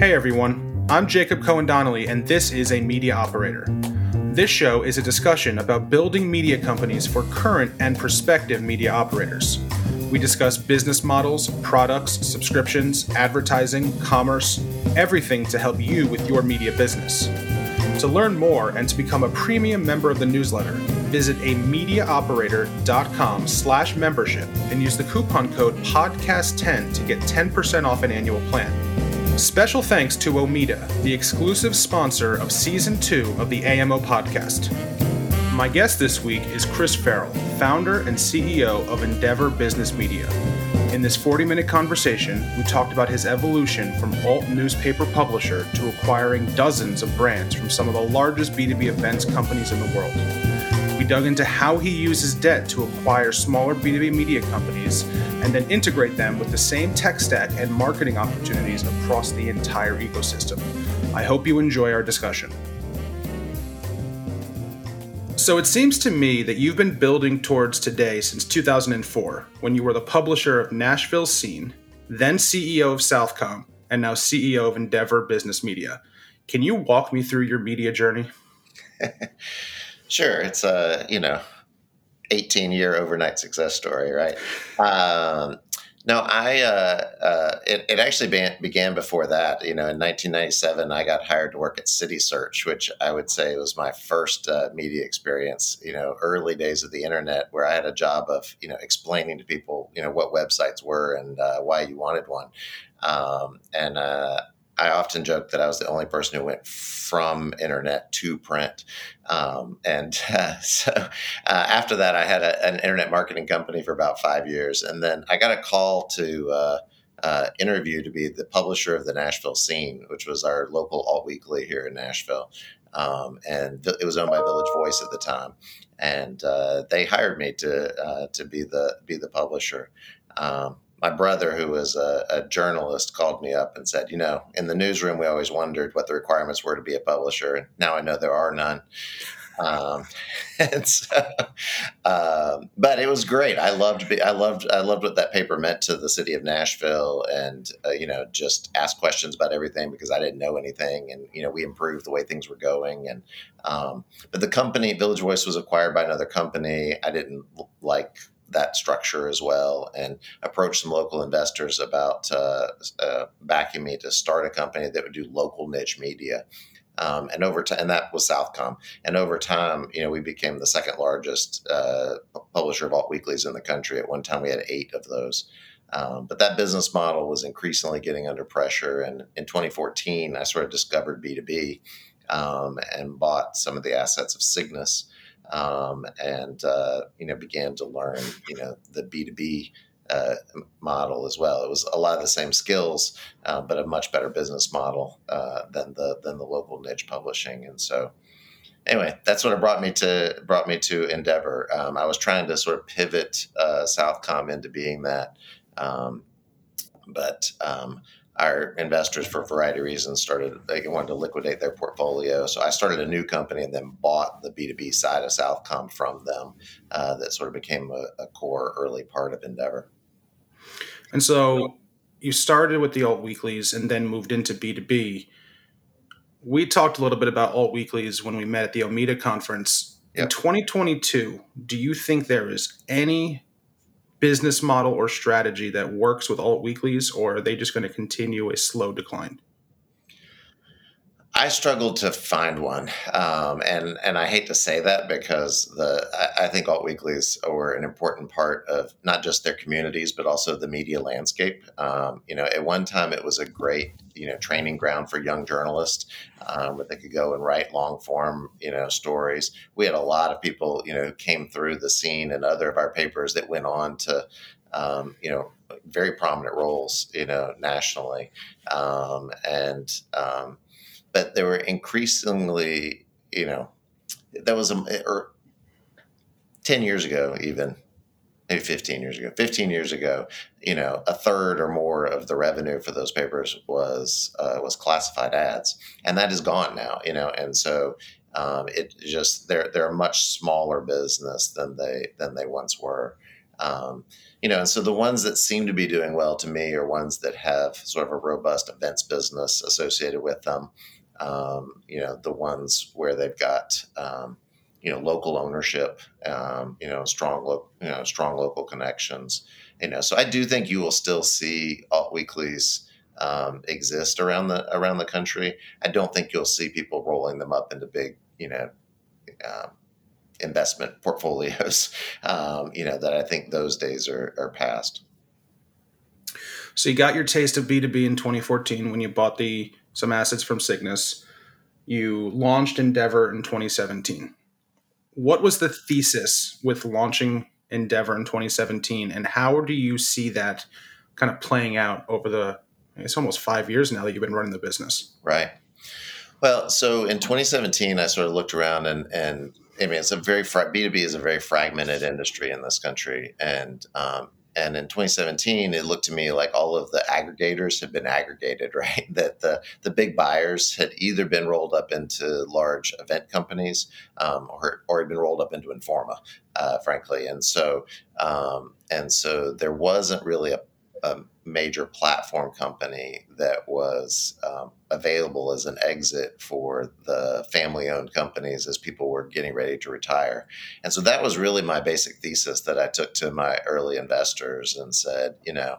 Hey everyone, I'm Jacob Cohen Donnelly, and this is a Media Operator. This show is a discussion about building media companies for current and prospective media operators. We discuss business models, products, subscriptions, advertising, commerce, everything to help you with your media business. To learn more and to become a premium member of the newsletter, visit a mediaoperator.com slash membership and use the coupon code podcast10 to get 10% off an annual plan. Special thanks to Omeda, the exclusive sponsor of season two of the AMO podcast. My guest this week is Chris Ferrell, founder and CEO of Endeavor Business Media. In this 40 minute conversation, we talked about his evolution from alt newspaper publisher to acquiring dozens of brands from some of the largest B2B events companies in the world. We dug into how he uses debt to acquire smaller B2B media companies and then integrate them with the same tech stack and marketing opportunities across the entire ecosystem. I hope you enjoy our discussion. So it seems to me that you've been building towards today since 2004, when you were the publisher of Nashville Scene, then CEO of SouthComm, and now CEO of Endeavor Business Media. Can you walk me through your media journey? Sure, it's a you know, eighteen year overnight success story, right? Um, no, I uh, uh, it, it actually began, began before that. You know, in 1997, I got hired to work at City Search, which I would say was my first uh, media experience. You know, early days of the internet, where I had a job of you know explaining to people you know what websites were and uh, why you wanted one. Um, and uh, I often joke that I was the only person who went from internet to print. Um, and uh, so uh, after that, I had a, an internet marketing company for about five years. And then I got a call to uh, uh interview to be the publisher of the Nashville Scene, which was our local alt weekly here in Nashville. Um, and it was owned by Village Voice at the time. And uh, they hired me to, uh, to be, the, be the publisher. Um, my brother, who was a, a, journalist, called me up and said, "You know, in the newsroom, we always wondered what the requirements were to be a publisher, and now I know there are none." Um, and so, um, but it was great. I loved, I loved, I loved what that paper meant to the city of Nashville, and uh, you know, just ask questions about everything because I didn't know anything, and you know, we improved the way things were going, and um, but the company Village Voice was acquired by another company. I didn't like that structure as well and approached some local investors about uh, uh, backing me to start a company that would do local niche media. Um, and over time, and that was SouthComm. And over time, you know, we became the second largest uh, publisher of alt weeklies in the country. At one time, we had eight of those. Um, but that business model was increasingly getting under pressure. And in 2014, I sort of discovered B2B um, and bought some of the assets of Cygnus um, and uh, you know began to learn you know the B two B uh, model as well. It was a lot of the same skills, uh, but a much better business model uh, than the than the local niche publishing. And so, anyway, that's what it brought me to brought me to Endeavor. Um, I was trying to sort of pivot uh, SouthComm into being that, um, but um, our investors, for a variety of reasons, started they wanted to liquidate their portfolio. So I started a new company and then bought the B two B side of SouthComm from them. Uh, that sort of became a, a, core early part of Endeavor. And so you started with the alt weeklies and then moved into B two B. We talked a little bit about alt weeklies when we met at the Omeda conference. Yep. In 2022, do you think there is any business model or strategy that works with alt weeklies, or are they just going to continue a slow decline? I struggled to find one, um, and and I hate to say that because the I, I think alt weeklies were an important part of not just their communities but also the media landscape. Um, you know, at one time it was a great you know training ground for young journalists um, where they could go and write long form you know stories. We had a lot of people you know who came through the scene and other of our papers that went on to um, you know very prominent roles you know nationally um, and um, but they were increasingly, you know, that was a, or 10 years ago, even maybe 15 years ago, 15 years ago, you know, a third or more of the revenue for those papers was, uh, was classified ads. And that is gone now, you know, and so, um, it just, they're, they're a much smaller business than they, than they once were. Um, you know, and so the ones that seem to be doing well to me are ones that have sort of a robust events business associated with them. Um, you know, the ones where they've got um, you know local ownership, um, you know, strong lo- you know strong local connections. You know, so I do think you will still see alt weeklies. Um, exist around the around the country. I don't think you'll see people rolling them up into big, you know, um, investment portfolios. Um, you know that I think those days are, are past. So you got your taste of B two B in 2014 when you bought the some assets from Cygnus. You launched Endeavor in 2017. What was the thesis with launching Endeavor in 2017, and how do you see that kind of playing out over the? It's almost five years now that you've been running the business. Right. Well, so in 2017, I sort of looked around and and I mean, it's a very B two B is a very fragmented industry in this country, and um, and in 2017, it looked to me like all of the aggregators had been aggregated, right? That the the big buyers had either been rolled up into large event companies, um, or or had been rolled up into Informa, uh, frankly, and so um, and so there wasn't really a a major platform company that was um, available as an exit for the family owned companies as people were getting ready to retire. And so that was really my basic thesis that I took to my early investors and said, you know,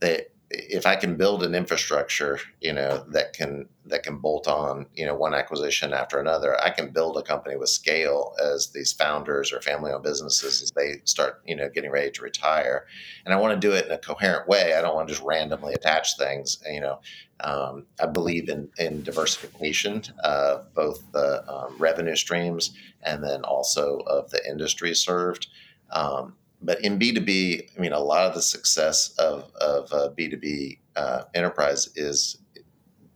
that if I can build an infrastructure, you know, that can that can bolt on, you know, one acquisition after another, I can build a company with scale as these founders or family-owned businesses as they start, you know, getting ready to retire. And I want to do it in a coherent way. I don't want to just randomly attach things. You know, um, I believe in in diversification of both the um, revenue streams and then also of the industry served. Um, but in B2B, I mean, a lot of the success of, of uh, B2B uh, enterprise is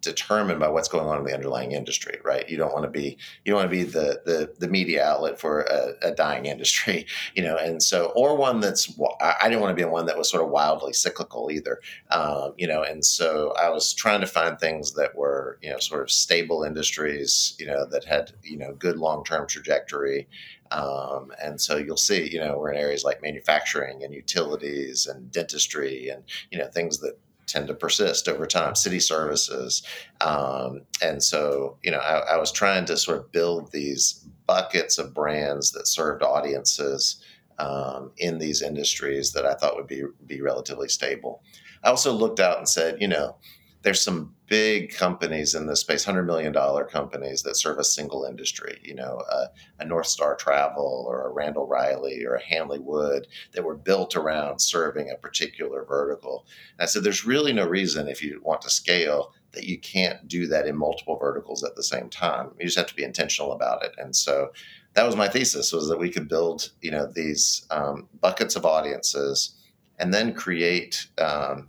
determined by what's going on in the underlying industry, right? You don't want to be you don't want to be the the, the media outlet for a, a, dying industry, you know, and so or one that's I didn't want to be one that was sort of wildly cyclical either, um, you know, and so I was trying to find things that were you know sort of stable industries, you know, that had you know good long term trajectory, um, and so you'll see, you know, we're in areas like manufacturing and utilities and dentistry and, you know, things that tend to persist over time, city services. Um, and so, you know, I, I, was trying to sort of build these buckets of brands that served audiences um, in these industries that I thought would be, be relatively stable. I also looked out and said, you know, there's some big companies in this space, hundred million dollar companies that serve a single industry. You know, a, a North Star Travel or a Randall Reilly or a Hanley Wood that were built around serving a particular vertical. And I said, there's really no reason if you want to scale that you can't do that in multiple verticals at the same time. You just have to be intentional about it. And so that was my thesis was that we could build, you know, these um, buckets of audiences and then create. Um,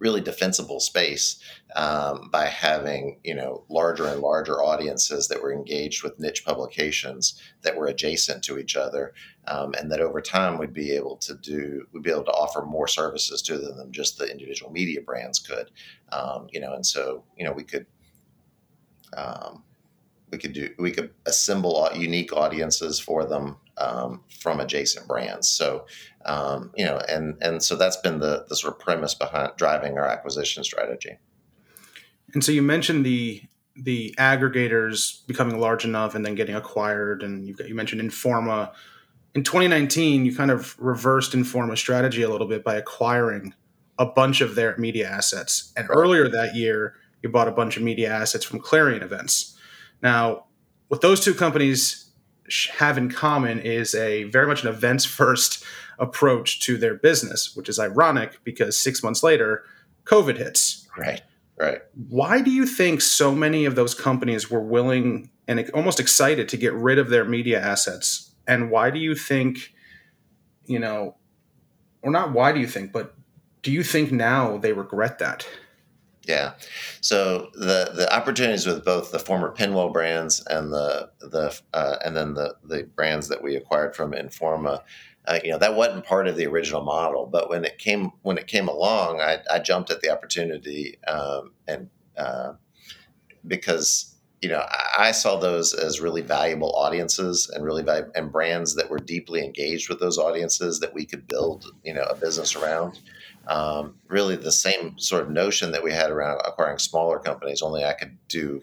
really defensible space um, by having you know larger and larger audiences that were engaged with niche publications that were adjacent to each other, um, and that over time we'd be able to do we'd be able to offer more services to them than just the individual media brands could, um, you know, and so you know we could. Um, we could do we could assemble unique audiences for them um, from adjacent brands. So, um, you know, and and so that's been the the sort of premise behind driving our acquisition strategy. And so you mentioned the the aggregators becoming large enough and then getting acquired, and you you mentioned Informa. In 2019, you kind of reversed Informa strategy a little bit by acquiring a bunch of their media assets. And earlier that year, you bought a bunch of media assets from Clarion Events. Now, with those two companies have in common is a very much an events first approach to their business, which is ironic because six months later, COVID hits. Right. Right. Why do you think so many of those companies were willing and almost excited to get rid of their media assets? And why do you think, you know, or not why do you think, but do you think now they regret that? Yeah. So the the opportunities with both the former PennWell brands and the the uh, and then the the brands that we acquired from Informa, uh, you know, that wasn't part of the original model. But when it came when it came along, I, I jumped at the opportunity um, and uh, because you know, I, I saw those as really valuable audiences and really and brands that were deeply engaged with those audiences that we could build, you know, a business around. Um, really, the same sort of notion that we had around acquiring smaller companies. Only I could do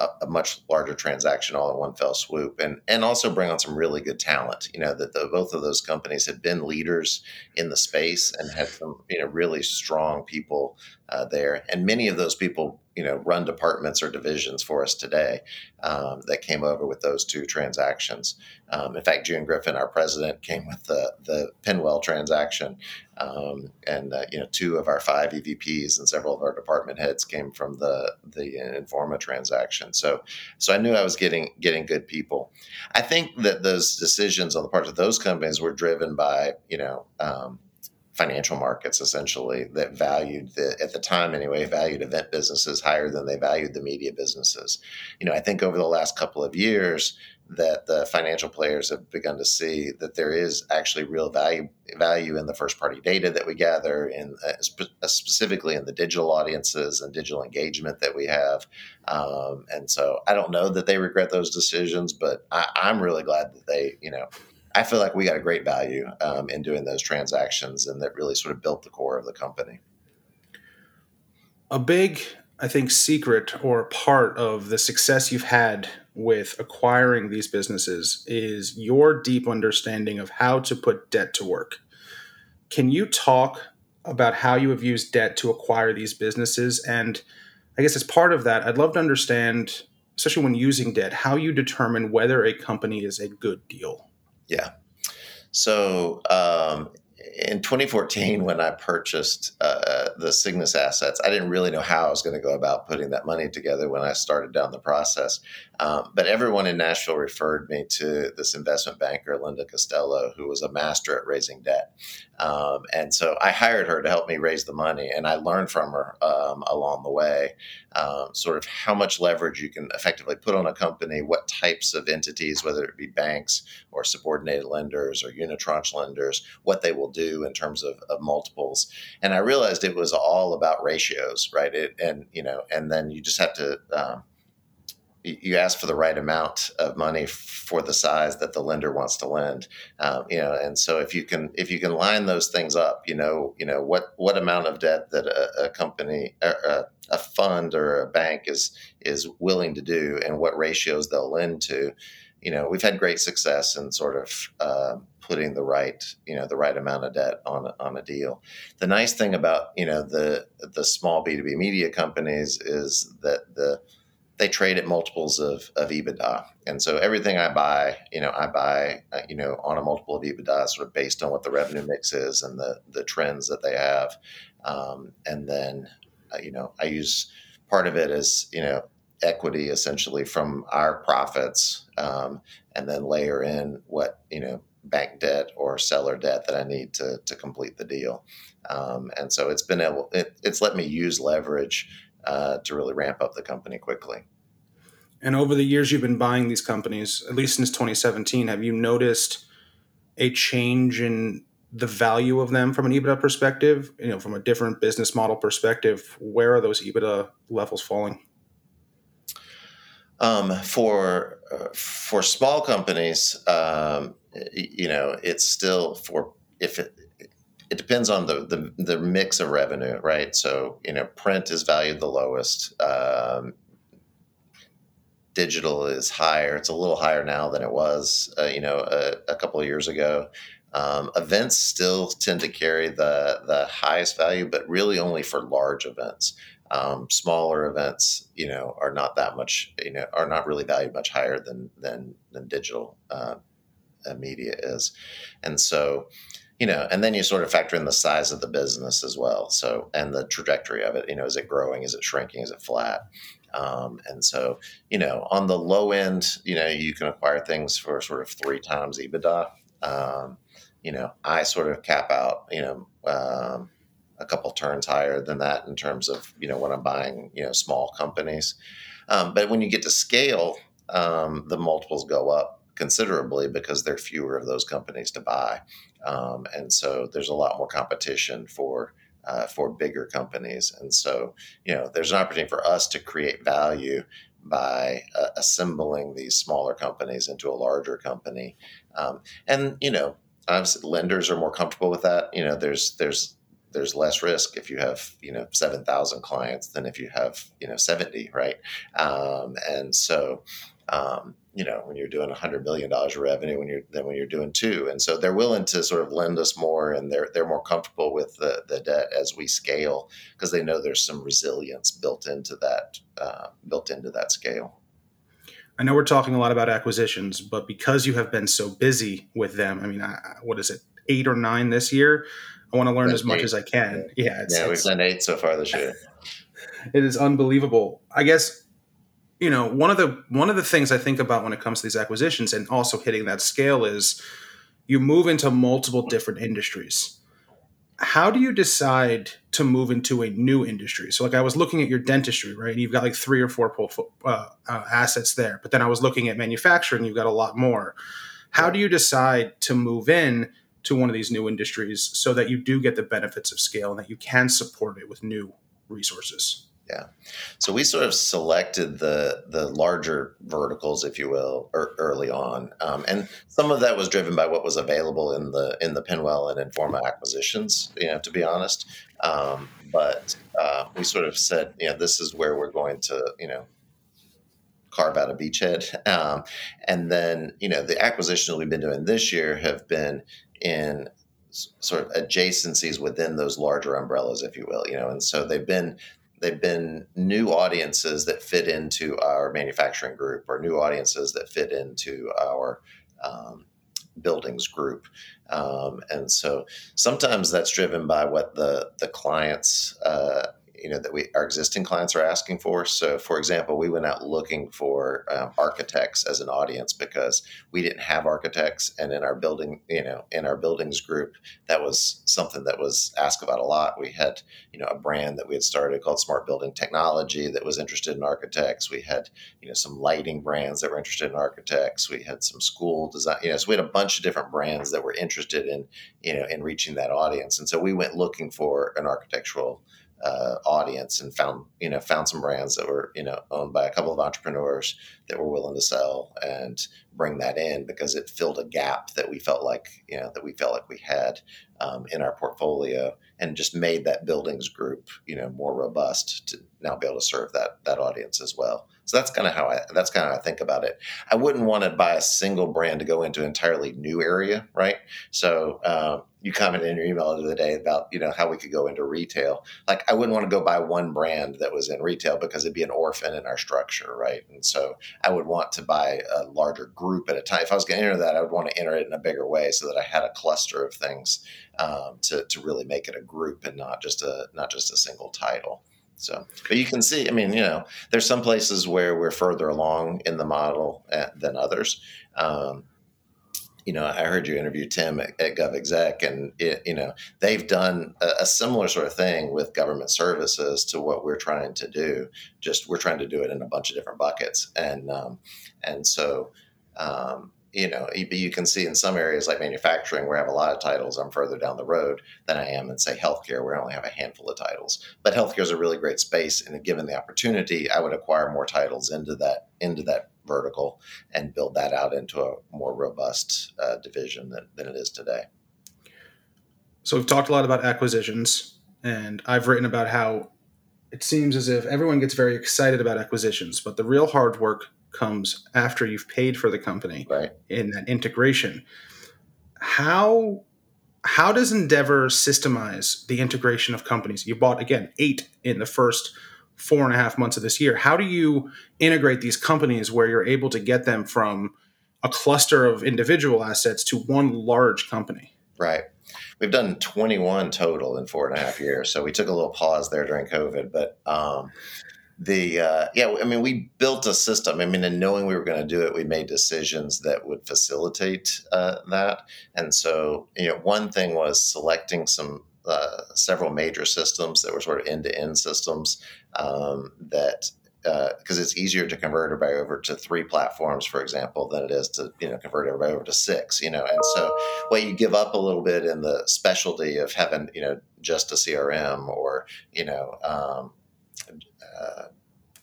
a, a, much larger transaction all in one fell swoop, and and also bring on some really good talent. You know that the, both of those companies had been leaders in the space and had some you know really strong people uh, there, and many of those people you know run departments or divisions for us today um, that came over with those two transactions. Um, in fact, June Griffin, our president, came with the the PennWell transaction, um, and uh, you know two of our five EVPs and several of our department heads came from the the Informa transaction. So so I knew I was getting getting good people. I think that those decisions on the part of those companies were driven by you know um, financial markets essentially that valued the at the time anyway valued event businesses higher than they valued the media businesses. You know i think over the last couple of years that the financial players have begun to see that there is actually real value value in the first party data that we gather in uh, spe- uh, specifically in the digital audiences and digital engagement that we have. Um, and so i don't know that they regret those decisions but I, i'm really glad that they you know I feel like we got a great value um, in doing those transactions, and that really sort of built the core of the company. A big, I think, secret or part of the success you've had with acquiring these businesses is your deep understanding of how to put debt to work. Can you talk about how you have used debt to acquire these businesses? And I guess as part of that, I'd love to understand, especially when using debt, how you determine whether a company is a good deal. Yeah. So um, in 2014, when I purchased uh, the Cygnus assets, I didn't really know how I was going to go about putting that money together when I started down the process. Um, but everyone in Nashville referred me to this investment banker, Linda Costello, who was a master at raising debt. Um, and so I hired her to help me raise the money, and I learned from her um, along the way, um, sort of how much leverage you can effectively put on a company, what types of entities, whether it be banks or subordinated lenders or unitranche lenders, what they will do in terms of, of multiples. And I realized it was all about ratios, right? It, and you know, and then you just have to um, you ask for the right amount of money for the size that the lender wants to lend um, you know and so if you can if you can line those things up you know you know what what amount of debt that a, a company a, a, fund or a bank is is willing to do and what ratios they'll lend to you know we've had great success in sort of uh, putting the right you know the right amount of debt on on a deal. The nice thing about you know the the small b2b media companies is that the they trade at multiples of, of EBITDA. And so everything I buy, you know, I buy, uh, you know, on a multiple of EBITDA sort of based on what the revenue mix is and the, the trends that they have. Um, and then, uh, you know, I use part of it as, you know, equity essentially from our profits um, and then layer in what, you know, bank debt or seller debt that I need to, to complete the deal. Um, and so it's been able, it, it's let me use leverage uh, to really ramp up the company quickly. And over the years you've been buying these companies, at least since 2017, have you noticed a change in the value of them from an EBITDA perspective? You know, from a different business model perspective, where are those EBITDA levels falling? Um, for uh, for small companies, um, you know, it's still for if it it depends on the, the, the mix of revenue, right? So you know, print is valued the lowest. Um, digital is higher. It's a little higher now than it was, uh, you know, a, a, couple of years ago. Um, events still tend to carry the the highest value, but really only for large events. Um, smaller events, you know, are not that much, you know, are not really valued much higher than than than digital uh, media is, and so you know, and then you sort of factor in the size of the business as well. So, and the trajectory of it, you know, is it growing? Is it shrinking? Is it flat? Um, and so, you know, on the low end, you know, you can acquire things for sort of three times EBITDA. Um, you know, I sort of cap out, you know, um, a couple turns higher than that in terms of, you know, when I'm buying, you know, small companies. Um, but when you get to scale, um, the multiples go up considerably because there are fewer of those companies to buy, um, and so there's a lot more competition for uh, for bigger companies. And so you know there's an opportunity for us to create value by uh, assembling these smaller companies into a larger company. Um, and you know, lenders are more comfortable with that. You know, there's there's there's less risk if you have you know 7000 clients than if you have you know 70 right um, and so um, you know when you're doing 100 million dollars of revenue when you're than when you're doing two and so they're willing to sort of lend us more and they're they're more comfortable with the, the debt as we scale because they know there's some resilience built into that uh, built into that scale I know we're talking a lot about acquisitions, but because you have been so busy with them, I mean, I, what is it, eight or nine this year? I want to learn as much eight. as I can. Yeah, it's, yeah, we've done eight so far this year. It is unbelievable. I guess you know one of the one of the things I think about when it comes to these acquisitions and also hitting that scale is you move into multiple different industries. How do you decide to move into a new industry? So, like, I was looking at your dentistry, right? And you've got like three or four uh, uh, assets there. But then I was looking at manufacturing, you've got a lot more. How do you decide to move in to one of these new industries so that you do get the benefits of scale and that you can support it with new resources. Yeah. So we sort of selected the the larger verticals, if you will, er, early on, um, and some of that was driven by what was available in the in the PennWell and Informa acquisitions. You know, to be honest, um, but uh, we sort of said, you know, this is where we're going to, you know, carve out a beachhead. Um, and then, you know, the acquisitions we've been doing this year have been in sort of adjacencies within those larger umbrellas, if you will, you know, and so they've been they've been new audiences that fit into our manufacturing group or new audiences that fit into our um, buildings group. Um, and so sometimes that's driven by what the the clients uh, you know that we our existing clients are asking for. So, for example, we went out looking for um, architects as an audience because we didn't have architects, and in our building, you know, in our buildings group, that was something that was asked about a lot. We had you know a brand that we had started called Smart Building Technology that was interested in architects. We had you know some lighting brands that were interested in architects. We had some school design, you know, so we had a bunch of different brands that were interested in you know in reaching that audience, and so we went looking for an architectural uh, audience and found you know found some brands that were you know owned by a couple of entrepreneurs that were willing to sell and bring that in because it filled a gap that we felt like you know that we felt like we had um, in our portfolio and just made that buildings group you know more robust to now be able to serve that that audience as well. So that's kind of how I that's kind of how I think about it. I wouldn't want to buy a single brand to go into an entirely new area, right? So uh, you commented in your email the other day about you know how we could go into retail. Like I wouldn't want to go buy one brand that was in retail because it'd be an orphan in our structure, right? And so I would want to buy a larger group at a time. If I was going to enter that, I would want to enter it in a bigger way so that I had a cluster of things um, to to really make it a group and not just a not just a single title. So, but you can see, I mean, you know, there's some places where we're further along in the model uh, than others. Um, you know, I heard you interview Tim at, at GovExec, and it, you know they've done a, a, similar sort of thing with government services to what we're trying to do. Just we're trying to do it in a bunch of different buckets, and um, and so um, you know, you can see in some areas like manufacturing where I have a lot of titles, I'm further down the road than I am in, say, healthcare, where I only have a handful of titles. But healthcare is a really great space, and given the opportunity, I would acquire more titles into that into that vertical and build that out into a more robust uh, division than, than it is today. So we've talked a lot about acquisitions, and I've written about how it seems as if everyone gets very excited about acquisitions, but the real hard work comes after you've paid for the company right. in that integration. How how does Endeavor systemize the integration of companies? You bought again eight in the first four and a half months of this year. How do you integrate these companies where you're able to get them from a cluster of individual assets to one large company? Right. We've done 21 total in four and a half years. So we took a little pause there during COVID, but um, the uh, yeah i mean we built a system i mean and knowing we were going to do it we made decisions that would facilitate uh, that and so you know one thing was selecting some uh, several major systems that were sort of end-to-end systems um, that because uh, it's easier to convert everybody over to three platforms, for example, than it is to you know convert everybody over to six. You know, and so well, you give up a little bit in the specialty of having you know just a CRM or you know um, uh,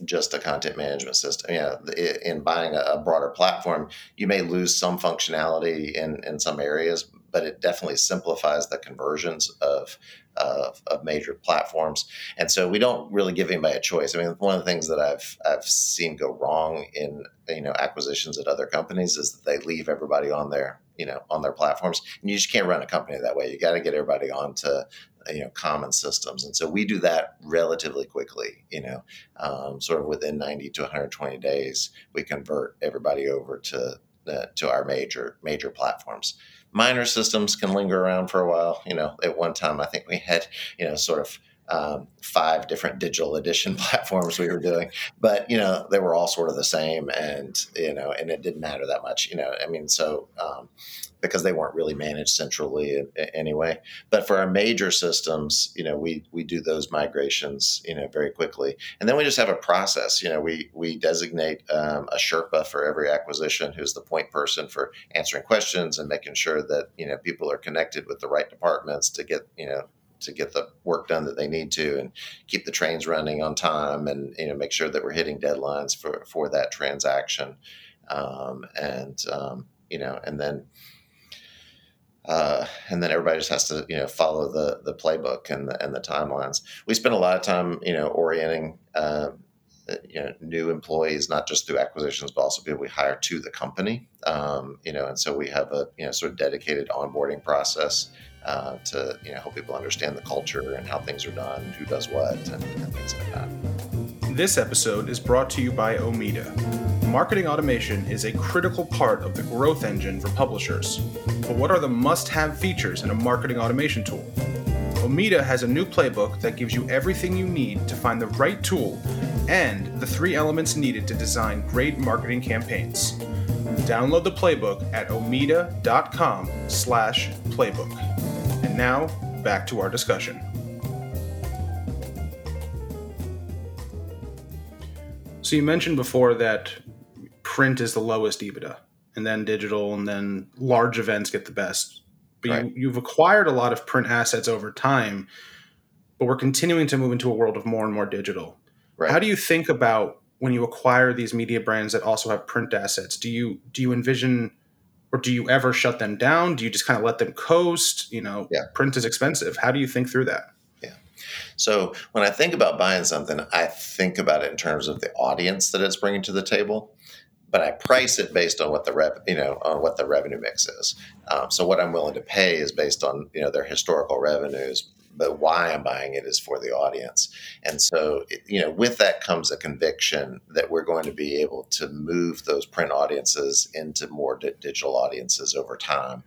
just a content management system. You know, in buying a, broader platform, you may lose some functionality in in some areas, but it definitely simplifies the conversions of, of, of major platforms. And so we don't really give anybody a choice. I mean, one of the things that I've I've seen go wrong in you know acquisitions at other companies is that they leave everybody on their you know on their platforms, and you just can't run a company that way. You got to get everybody onto you know common systems and so we do that relatively quickly you know um, sort of within 90 to 120 days we convert everybody over to uh, to our major major platforms minor systems can linger around for a while you know at one time. I think we had you know sort of um, five different digital edition platforms we were doing, but you know they were all sort of the same, and you know, and it didn't matter that much. You know, I mean, so um, because they weren't really managed centrally anyway. But for our major systems, you know, we we do those migrations, you know, very quickly, and then we just have a process. You know, we we designate um, a Sherpa for every acquisition, who's the point person for answering questions and making sure that you know people are connected with the right departments to get you know to get the work done that they need to and keep the trains running on time and you know make sure that we're hitting deadlines for for that transaction um, and um, you know and then uh, and then everybody just has to you know follow the the playbook and the and the timelines. We spend a lot of time you know orienting uh, you know new employees not just through acquisitions but also people we hire to the company. Um, you know, and so we have a you know sort of dedicated onboarding process. Uh, to you know help people understand the culture and how things are done, who does what, and, and things like that. This episode is brought to you by Omeda. Marketing automation is a critical part of the growth engine for publishers. But what are the must have features in a marketing automation tool? Omeda has a new playbook that gives you everything you need to find the right tool and the three elements needed to design great marketing campaigns. Download the playbook at omeda.com slash playbook. Now, back to our discussion. So you mentioned before that print is the lowest EBITDA, and then digital, and then large events get the best. But right. you, you've acquired a lot of print assets over time, but we're continuing to move into a world of more and more digital. Right. How do you think about when you acquire these media brands that also have print assets? Do you do you envision or do you ever shut them down? Do you just kind of let them coast? You know, yeah. print is expensive. How do you think through that? Yeah. So when I think about buying something, I think about it in terms of the audience that it's bringing to the table. But I price it based on what the rev, you know, on what the revenue mix is. Um, so what I'm willing to pay is based on you know their historical revenues, but why I'm buying it is for the audience. And so, you know, with that comes a conviction that we're going to be able to move those print audiences into more di- digital audiences over time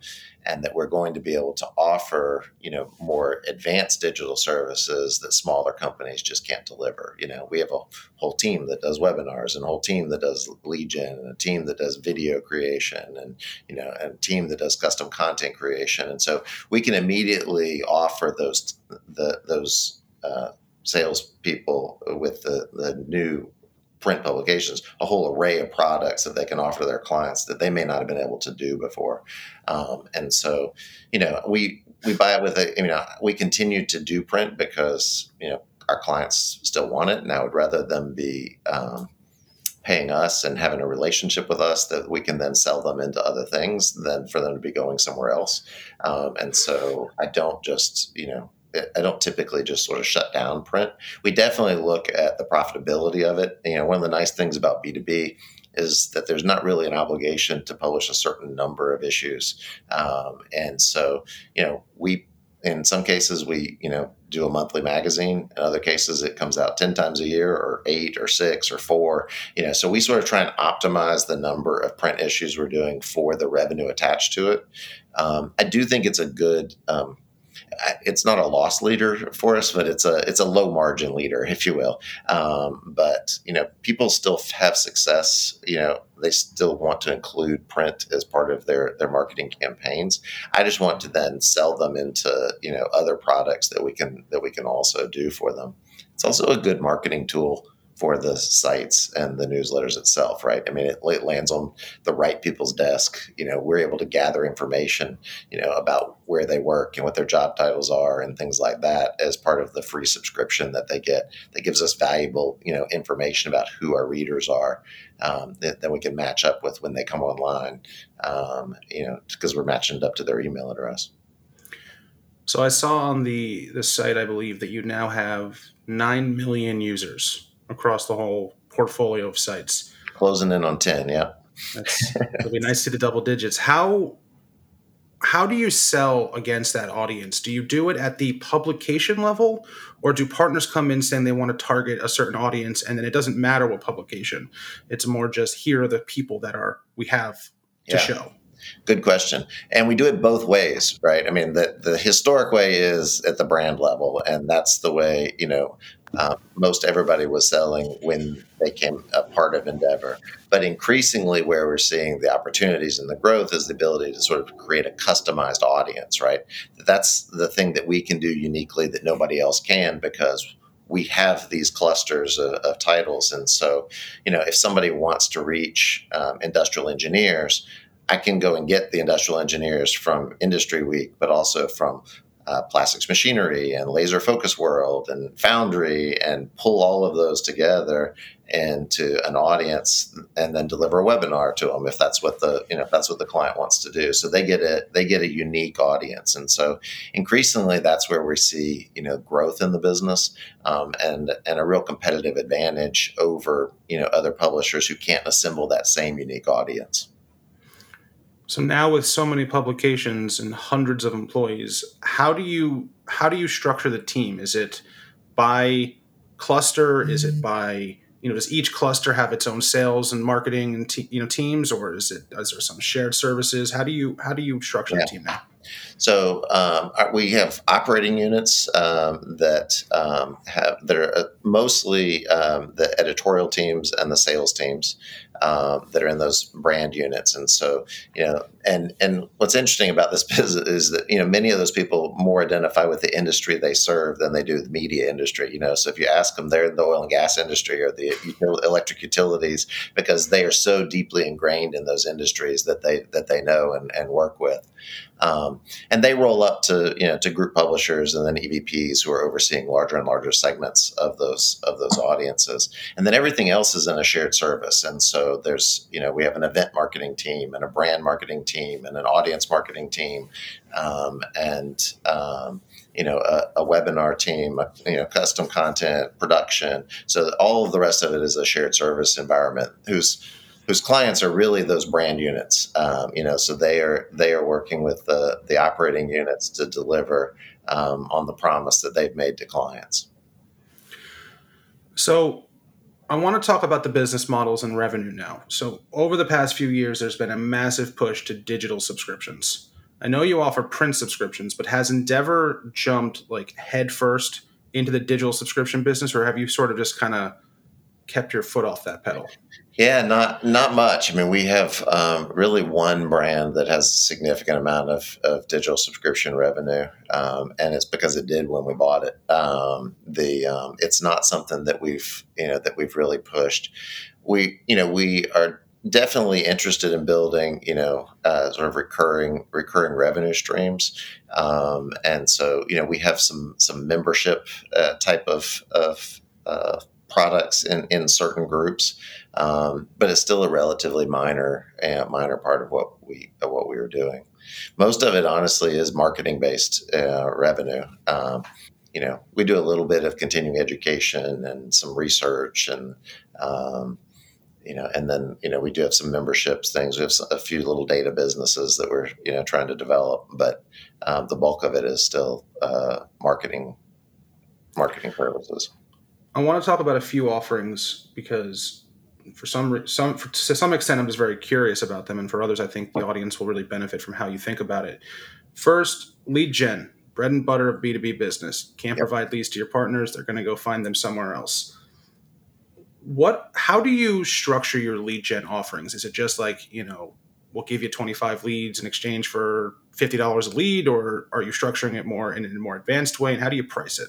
and that we're going to be able to offer you know more advanced digital services that smaller companies just can't deliver. You know we have a whole team that does webinars and a whole team that does gen and a team that does video creation and you know and a team that does custom content creation. And so we can immediately offer those the those uh, salespeople with the the new print publications a whole array of products that they can offer their clients that they may not have been able to do before. Um, and so, you know, we we buy it with a, you know, we continue to do print because you know our clients still want it, and I would rather them be. Um, paying us and having a relationship with us that we can then sell them into other things than for them to be going somewhere else. Um, and so I don't just, you know, I don't typically just sort of shut down print. We definitely look at the profitability of it. You know, one of the nice things about B2B is that there's not really an obligation to publish a certain number of issues. Um, and so, you know, we, in some cases, we, you know, do a monthly magazine. In other cases, it comes out 10 times a year or eight or six or four, you know, so we sort of try and optimize the number of print issues we're doing for the revenue attached to it. Um, I do think it's a good, um, it's not a loss leader for us, but it's a it's a low margin leader, if you will. Um, but you know, people still have success. You know, they still want to include print as part of their their marketing campaigns. I just want to then sell them into you know other products that we can that we can also do for them. It's also a good marketing tool for the sites and the newsletters itself, right? I mean, it, it, lands on the right people's desk. You know, we're able to gather information, you know, about where they work and what their job titles are and things like that as part of the free subscription that they get. That gives us valuable, you know, information about who our readers are um, that, that, we can match up with when they come online, um, you know, because we're matching it up to their email address. So I saw on the the site, I believe that you now have nine million users across the whole portfolio of sites. Closing in on 10, yeah. That's, it'll be nice to see the double digits. How how do you sell against that audience? Do you do it at the publication level, or do partners come in saying they want to target a certain audience, and then it doesn't matter what publication? It's more just here are the people that are we have to yeah. show. Good question. And we do it both ways, right? I mean, the, the historic way is at the brand level, and that's the way, you know, uh, most everybody was selling when they came a part of Endeavor. But increasingly, where we're seeing the opportunities and the growth is the ability to sort of create a customized audience, right? That's the thing that we can do uniquely that nobody else can because we have these clusters of, of titles. And so, you know, if somebody wants to reach um, industrial engineers, I can go and get the industrial engineers from Industry Week, but also from uh, plastics machinery and laser focus world and foundry and pull all of those together into an audience and then deliver a webinar to them if that's what the you know if that's what the client wants to do. So they get a they get a unique audience. And so increasingly that's where we see you know growth in the business um, and and a real competitive advantage over you know other publishers who can't assemble that same unique audience so now with so many publications and hundreds of employees, how do you how do you structure the team? Is it by cluster? Is it by you know does each cluster have its own sales and marketing and te- you know teams, or is it is there some shared services? How do you how do you structure yeah. the team now? So um, we have operating units um, that um, have that are uh, mostly um, the editorial teams and the sales teams um, that are in those brand units. And so you know, and and what's interesting about this business is that you know many of those people more identify with the industry they serve than they do with the media industry. You know, so if you ask them, they're in the oil and gas industry or the electric utilities because they are so deeply ingrained in those industries that they that they know and, and work with. Um, and they roll up to you know to group publishers and then EVPs who are overseeing larger and larger segments of those of those audiences. And then everything else is in a shared service. And so there's you know we have an event marketing team and a brand marketing team and an audience marketing team um, and um, you know a, a, webinar team, a, you know custom content production. So all of the rest of it is a shared service environment whose whose clients are really those brand units. Um, you know, so they are they are working with the the operating units to deliver um, on the promise that they've made to clients. So. I want to talk about the business models and revenue now. So, over the past few years, there's been a massive push to digital subscriptions. I know you offer print subscriptions, but has Endeavor jumped like headfirst into the digital subscription business, or have you sort of just kind of kept your foot off that pedal? Yeah, not not much. I mean, we have um, really one brand that has a significant amount of, of digital subscription revenue, um, and it's because it did when we bought it. Um, the um, it's not something that we've you know that we've really pushed. We you know we are definitely interested in building you know uh, sort of recurring recurring revenue streams, um, and so you know we have some some membership uh, type of of uh, products in, in certain groups, um, but it's still a relatively minor uh, minor part of what we of what we were doing. Most of it, honestly, is marketing based uh, revenue. Um, you know, we do a little bit of continuing education and some research, and um, you know, and then you know we do have some memberships things. We have a few little data businesses that we're you know trying to develop, but um, the bulk of it is still uh, marketing marketing purposes. I want to talk about a few offerings because for some some for, to some extent I'm just very curious about them, and for others I think the audience will really benefit from how you think about it. First, lead gen, bread and butter of B two B business. Can't yep. provide leads to your partners; they're going to go find them somewhere else. What? How do you structure your lead gen offerings? Is it just like you know we'll give you 25 leads in exchange for $50 a lead or are you structuring it more in a more advanced way and how do you price it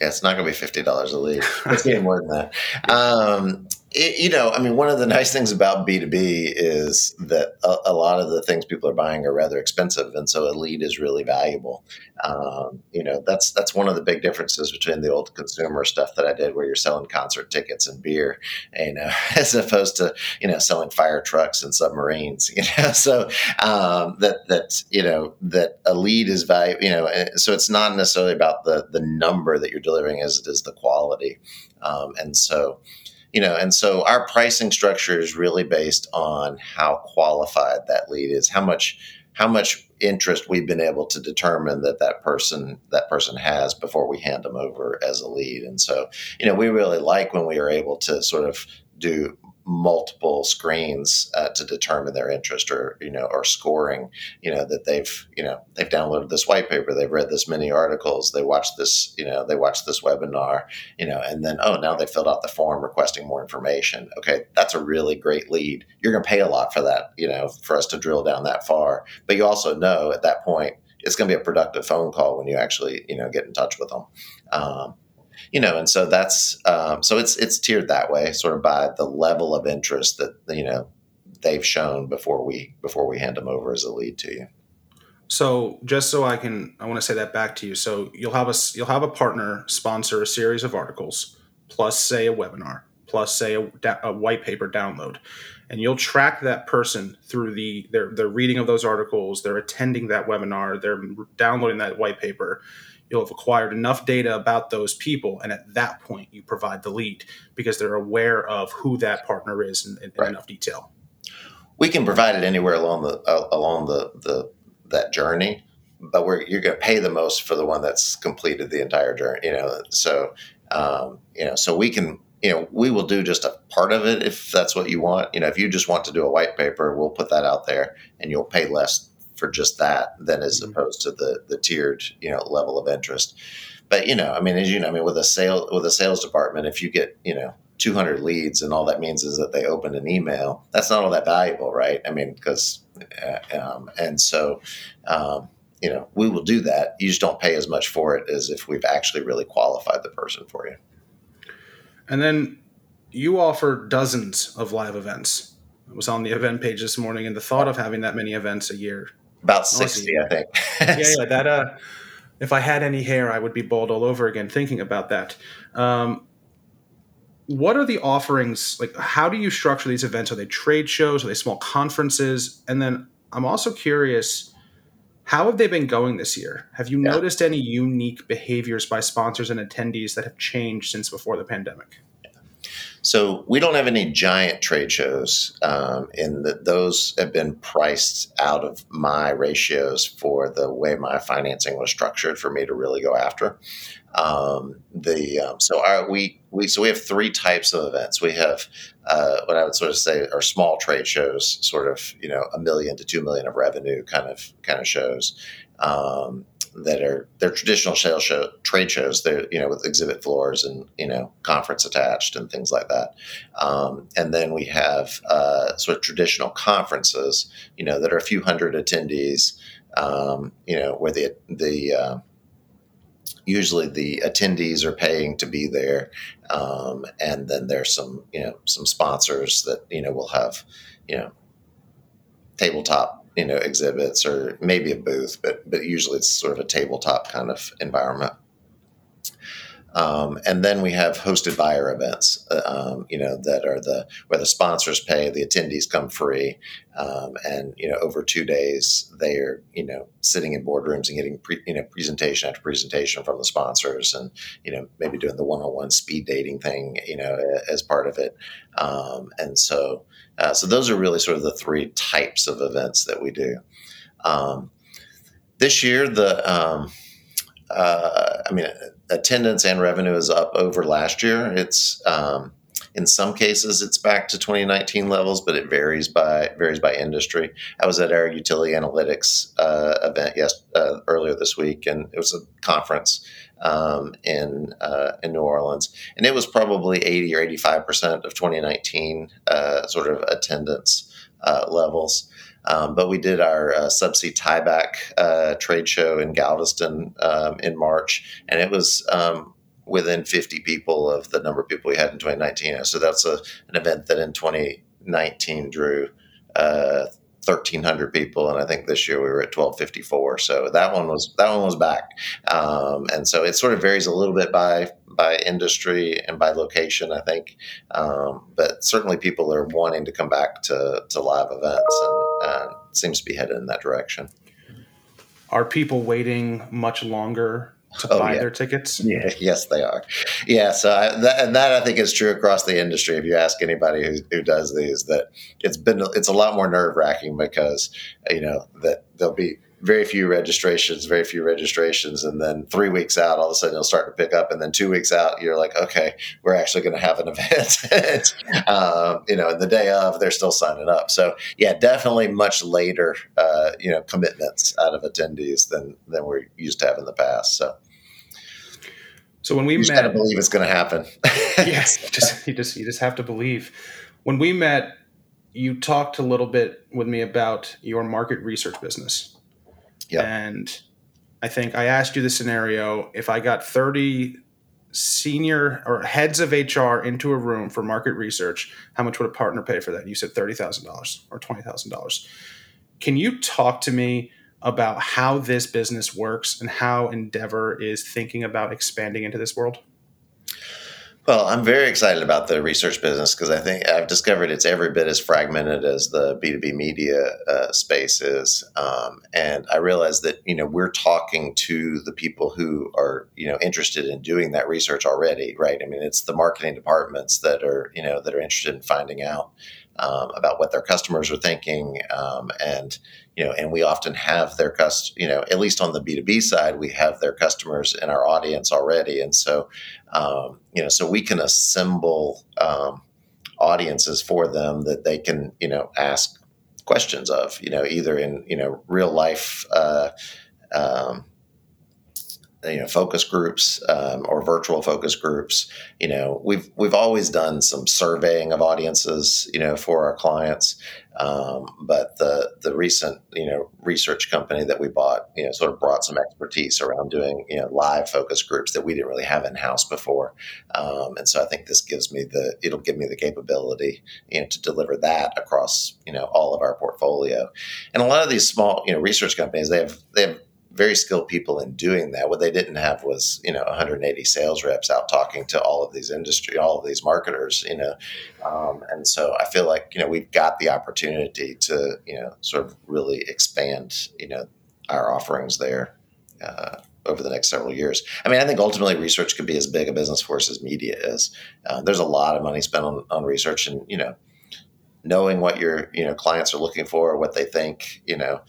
Yeah, it's not going to be fifty dollars a lead. It's getting more than that. Um, it, you know, I mean, one of the nice things about B two B is that a, a, lot of the things people are buying are rather expensive, and so a lead is really valuable. Um, you know, that's that's one of the big differences between the old consumer stuff that I did, where you're selling concert tickets and beer, you know, as opposed to you know selling fire trucks and submarines. You know, so um, that that you know that a lead is valuable. You know, so it's not necessarily about the the number that you're delivering as it is the quality, um, and so you know and so our pricing structure is really based on how qualified that lead is how much how much interest we've been able to determine that that person that person has before we hand them over as a lead. And so you know we really like when we are able to sort of do multiple screens uh, to determine their interest or you know or scoring you know that they've you know they've downloaded this white paper they've read this many articles they watched this you know they watched this webinar you know and then oh now they filled out the form requesting more information. Okay that's a really great lead. You're going to pay a lot for that you know for us to drill down that far. But you also know at that point it's going to be a productive phone call when you actually you know get in touch with them. Um, you know, and so that's um, so it's it's tiered that way, sort of by the level of interest that you know they've shown before we before we hand them over as a lead to you. So just so I can, I want to say that back to you. So you'll have a you'll have a partner sponsor a series of articles, plus say a webinar, plus say a, a white paper download, and you'll track that person through the their their reading of those articles, they're attending that webinar, they're downloading that white paper, you'll have acquired enough data about those people and at that point you provide the lead because they're aware of who that partner is in, in, right. enough detail we can provide it anywhere along the uh, along the, the that journey but we're you're going to pay the most for the one that's completed the entire journey you know so um, you know so we can you know we will do just a part of it if that's what you want you know if you just want to do a white paper we'll put that out there and you'll pay less for just that than as mm-hmm. opposed to the the tiered you know level of interest. But you know, I mean, as you know, I mean, with a sale with a sales department, if you get you know 200 leads and all that means is that they opened an email, that's not all that valuable, right? I mean, because uh, um, and so. Um, you know, we will do that. You just don't pay as much for it as if we've actually really qualified the person for you. And then you offer dozens of live events. I was on the event page this morning, and the thought of having that many events a year about 60, I think. yeah, yeah, that, uh, if I had any hair, I would be bald all over again thinking about that. Um, what are the offerings? Like, how do you structure these events? Are they trade shows? Are they small conferences? And then I'm also curious, how have they been going this year? Have you yeah. noticed any unique behaviors by sponsors and attendees that have changed since before the pandemic? So we don't have any giant trade shows, um, that those have been priced out of my ratios for the way my financing was structured for me to really go after. Um, the um, so our, we we so we have three types of events. We have uh, what I would sort of say are small trade shows, sort of you know a million to two million of revenue kind of kind of shows. Um, that are they're traditional show trade shows. They're you know with exhibit floors and you know conference attached and things like that. Um, and then we have uh, sort of traditional conferences, you know, that are a few hundred attendees. Um, you know, where the the uh, usually the attendees are paying to be there, um, and then there's some you know some sponsors that you know will have you know tabletop you know exhibits or maybe a booth, but but usually it's sort of a tabletop kind of environment. Um, and then we have hosted buyer events, uh, um, you know, that are the where the sponsors pay, the attendees come free, um, and you know, over two days they are you know sitting in boardrooms and getting pre, you know presentation after presentation from the sponsors, and you know maybe doing the one-on-one speed dating thing, you know, as part of it. Um, and so, uh, so those are really sort of the three types of events that we do. Um, this year, the um, uh, I mean, attendance and revenue is up over last year. It's um, in some cases it's back to 2019 levels, but it varies by varies by industry. I was at our utility analytics uh, event yes uh, earlier this week, and it was a conference um, in uh, in New Orleans, and it was probably 80 or 85 percent of 2019 uh, sort of attendance uh, levels. Um, but we did our uh, subsea tieback uh, trade show in Galveston um, in March, and it was um, within 50 people of the number of people we had in 2019. So that's a, an event that in 2019 drew uh, 1,300 people, and I think this year we were at 1,254. So that one was that one was back, um, and so it sort of varies a little bit by by industry and by location, I think. Um, but certainly, people are wanting to come back to to live events, and uh, seems to be headed in that direction. Are people waiting much longer to oh, buy yeah. their tickets? Yeah, yes, they are. Yeah, so I, that, and that I think is true across the industry. If you ask anybody who, who does these, that it's been it's a lot more nerve wracking because you know that there'll be very few registrations, very few registrations, and then three weeks out, all of a sudden you'll start to pick up, and then two weeks out, you're like, okay, we're actually going to have an event. um, you know, and the day of, they're still signing up. So yeah, definitely much later, uh, you know, commitments out of attendees than than we're used to have in the past. So. So when we you met, believe it's going to happen. yes, you just you just you just have to believe. When we met, you talked a little bit with me about your market research business. Yeah. And I think I asked you the scenario if I got 30 senior or heads of HR into a room for market research, how much would a partner pay for that? You said $30,000 or $20,000. Can you talk to me about how this business works and how Endeavor is thinking about expanding into this world? Well, I'm very excited about the research business because I think I've discovered it's every bit as fragmented as the B2B media uh, space is. Um, and I realize that, you know, we're talking to the people who are, you know, interested in doing that research already, right? I mean, it's the marketing departments that are, you know, that are interested in finding out um, about what their customers are thinking, um, and you know, and we often have their cust, you know, at least on the B two B side, we have their customers in our audience already, and so um, you know, so we can assemble um, audiences for them that they can you know ask questions of, you know, either in you know real life. Uh, um, you know focus groups um, or virtual focus groups. You know we've we've always done some surveying of audiences you know for our clients. Um, but the the recent you know research company that we bought you know sort of brought some expertise around doing you know live focus groups that we didn't really have in house before. Um, and so I think this gives me the it'll give me the capability you know to deliver that across you know all of our portfolio. And a lot of these small you know research companies they have they have very skilled people in doing that. What they didn't have was, you know, 180 sales reps out talking to all of these industry, all of these marketers, you know. Um, and so I feel like, you know, we've got the opportunity to, you know, sort of really expand, you know, our offerings there. Uh, over the next several years. I mean, I think ultimately research could be as big a business force as media is. Uh, there's a lot of money spent on, on research, and you know, knowing what your you know clients are looking for, what they think, you know,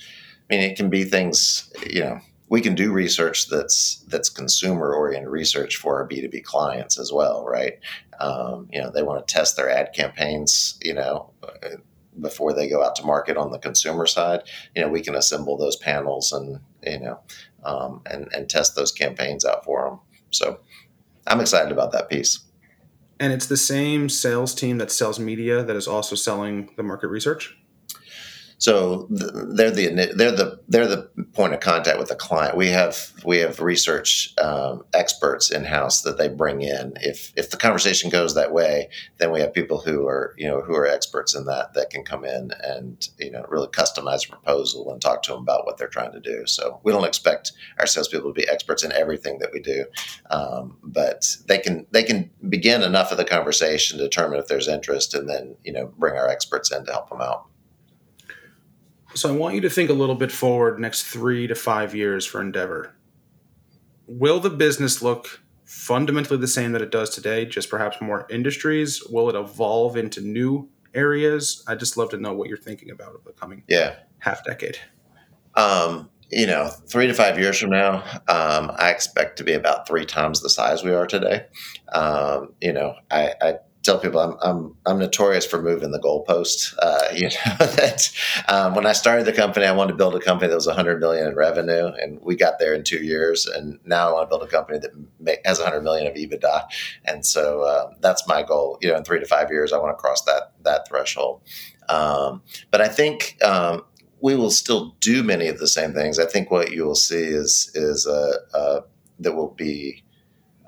I mean, it can be things, you know, we can do research that's that's consumer oriented research for our B2B clients as well, right? Um, you know, they want to test their ad campaigns, you know, before they go out to market on the consumer side. You know, we can assemble those panels and, you know, um, and, and test those campaigns out for them. So I'm excited about that piece. And it's the same sales team that sells media that is also selling the market research? So they're the they're the they're the point of contact with the client. We have we have research um, experts in house that they bring in. If if the conversation goes that way, then we have people who are you know who are experts in that that can come in and you know really customize a proposal and talk to them about what they're trying to do. So we don't expect our salespeople to be experts in everything that we do, um, but they can they can begin enough of the conversation to determine if there's interest, and then you know bring our experts in to help them out. So I want you to think a little bit forward next three to five years for Endeavor. Will the business look fundamentally the same that it does today, just perhaps more industries? Will it evolve into new areas? I just love to know what you're thinking about of the coming yeah. half decade. Um, you know, three to five years from now, um, I expect to be about three times the size we are today. Um, you know, I, I tell people I'm I'm I'm notorious for moving the goalpost. Uh, you know that um, when I started the company, I wanted to build a company that was 100 million in revenue, and we got there in two years. And now I want to build a company that has 100 million of EBITDA, and so uh, that's my goal. You know, in three to five years, I want to cross that that threshold. Um, but I think. Um, we will still do many of the same things. I think what you will see is is uh, uh, that will be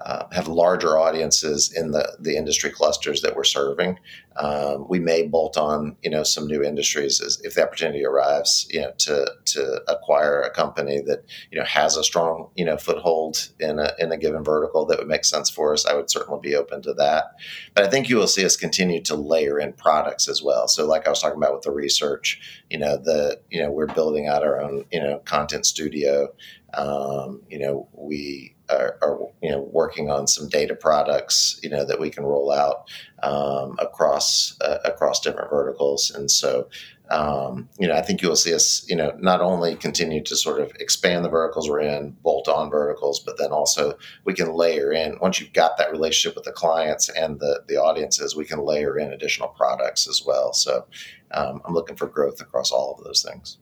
uh, have larger audiences in the, the industry clusters that we're serving. Um, we may bolt on, you know, some new industries as, if the opportunity arrives, you know, to to acquire a company that you know has a strong, you know, foothold in a in a given vertical that would make sense for us. I would certainly be open to that. But I think you will see us continue to layer in products as well. So, like I was talking about with the research, you know, the you know we're building out our own, you know, content studio. Um, you know, we are, are, you know working on some data products you know that we can roll out um, across uh, across different verticals and so um, you know I think you'll see us you know not only continue to sort of expand the verticals we're in bolt on verticals but then also we can layer in once you've got that relationship with the clients and the the audiences we can layer in additional products as well so um, I'm looking for growth across all of those things.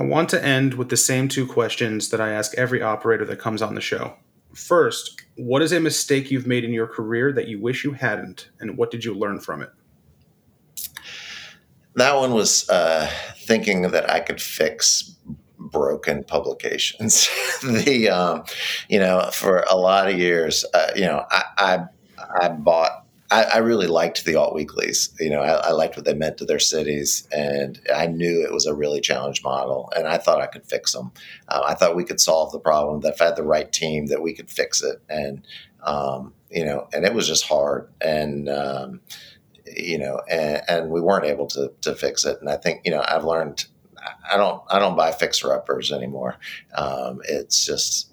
I want to end with the same two questions that I ask every operator that comes on the show. First, what is a mistake you've made in your career that you wish you hadn't, and what did you learn from it? That one was uh, thinking that I could fix broken publications. the um, you know, for a lot of years, uh, you know, I, I I bought I, I, really liked the alt weeklies. You know, I, I, liked what they meant to their cities, and I knew it was a really challenged model, and I thought I could fix them. Uh, I thought we could solve the problem. That if I had the right team, that we could fix it, and um, you know, and it was just hard, and um, you know, and, and, we weren't able to to fix it. And I think you know, I've learned. I don't. I don't buy fixer uppers anymore. Um, it's just.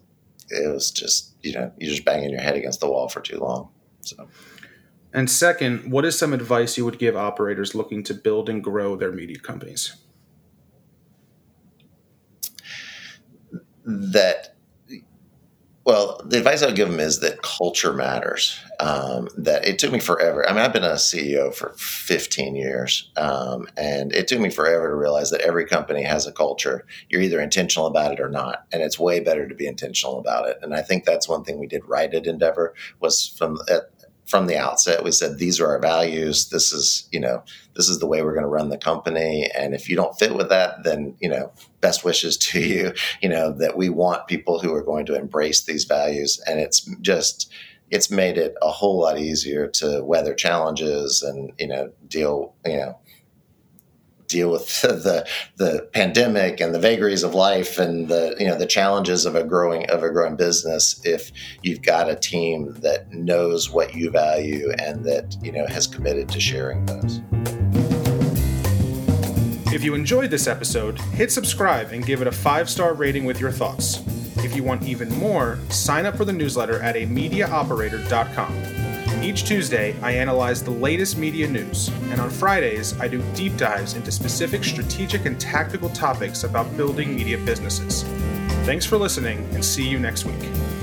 It was just you know you're just banging your head against the wall for too long. So. And second, what is some advice you would give operators looking to build and grow their media companies? That, well, the advice I would give them is that culture matters. Um, that it took me forever. I mean, I've been a CEO for 15 years, um, and it took me forever to realize that every company has a culture. You're either intentional about it or not, and it's way better to be intentional about it. And I think that's one thing we did right at Endeavor was from at, from the outset we said these are our values. This is you know this is the way we're going to run the company. And if you don't fit with that then you know best wishes to you you know that we want people who are going to embrace these values. And it's just it's made it a whole lot easier to weather challenges and you know deal you know deal with the the pandemic and the vagaries of life and the you know the challenges of a growing of a growing business if you've got a team that knows what you value and that you know has committed to sharing those. If you enjoyed this episode, hit subscribe and give it a five star rating with your thoughts. If you want even more, sign up for the newsletter at amediaoperator.com. Each Tuesday, I analyze the latest media news, and on Fridays, I do deep dives into specific strategic and tactical topics about building media businesses. Thanks for listening, and see you next week.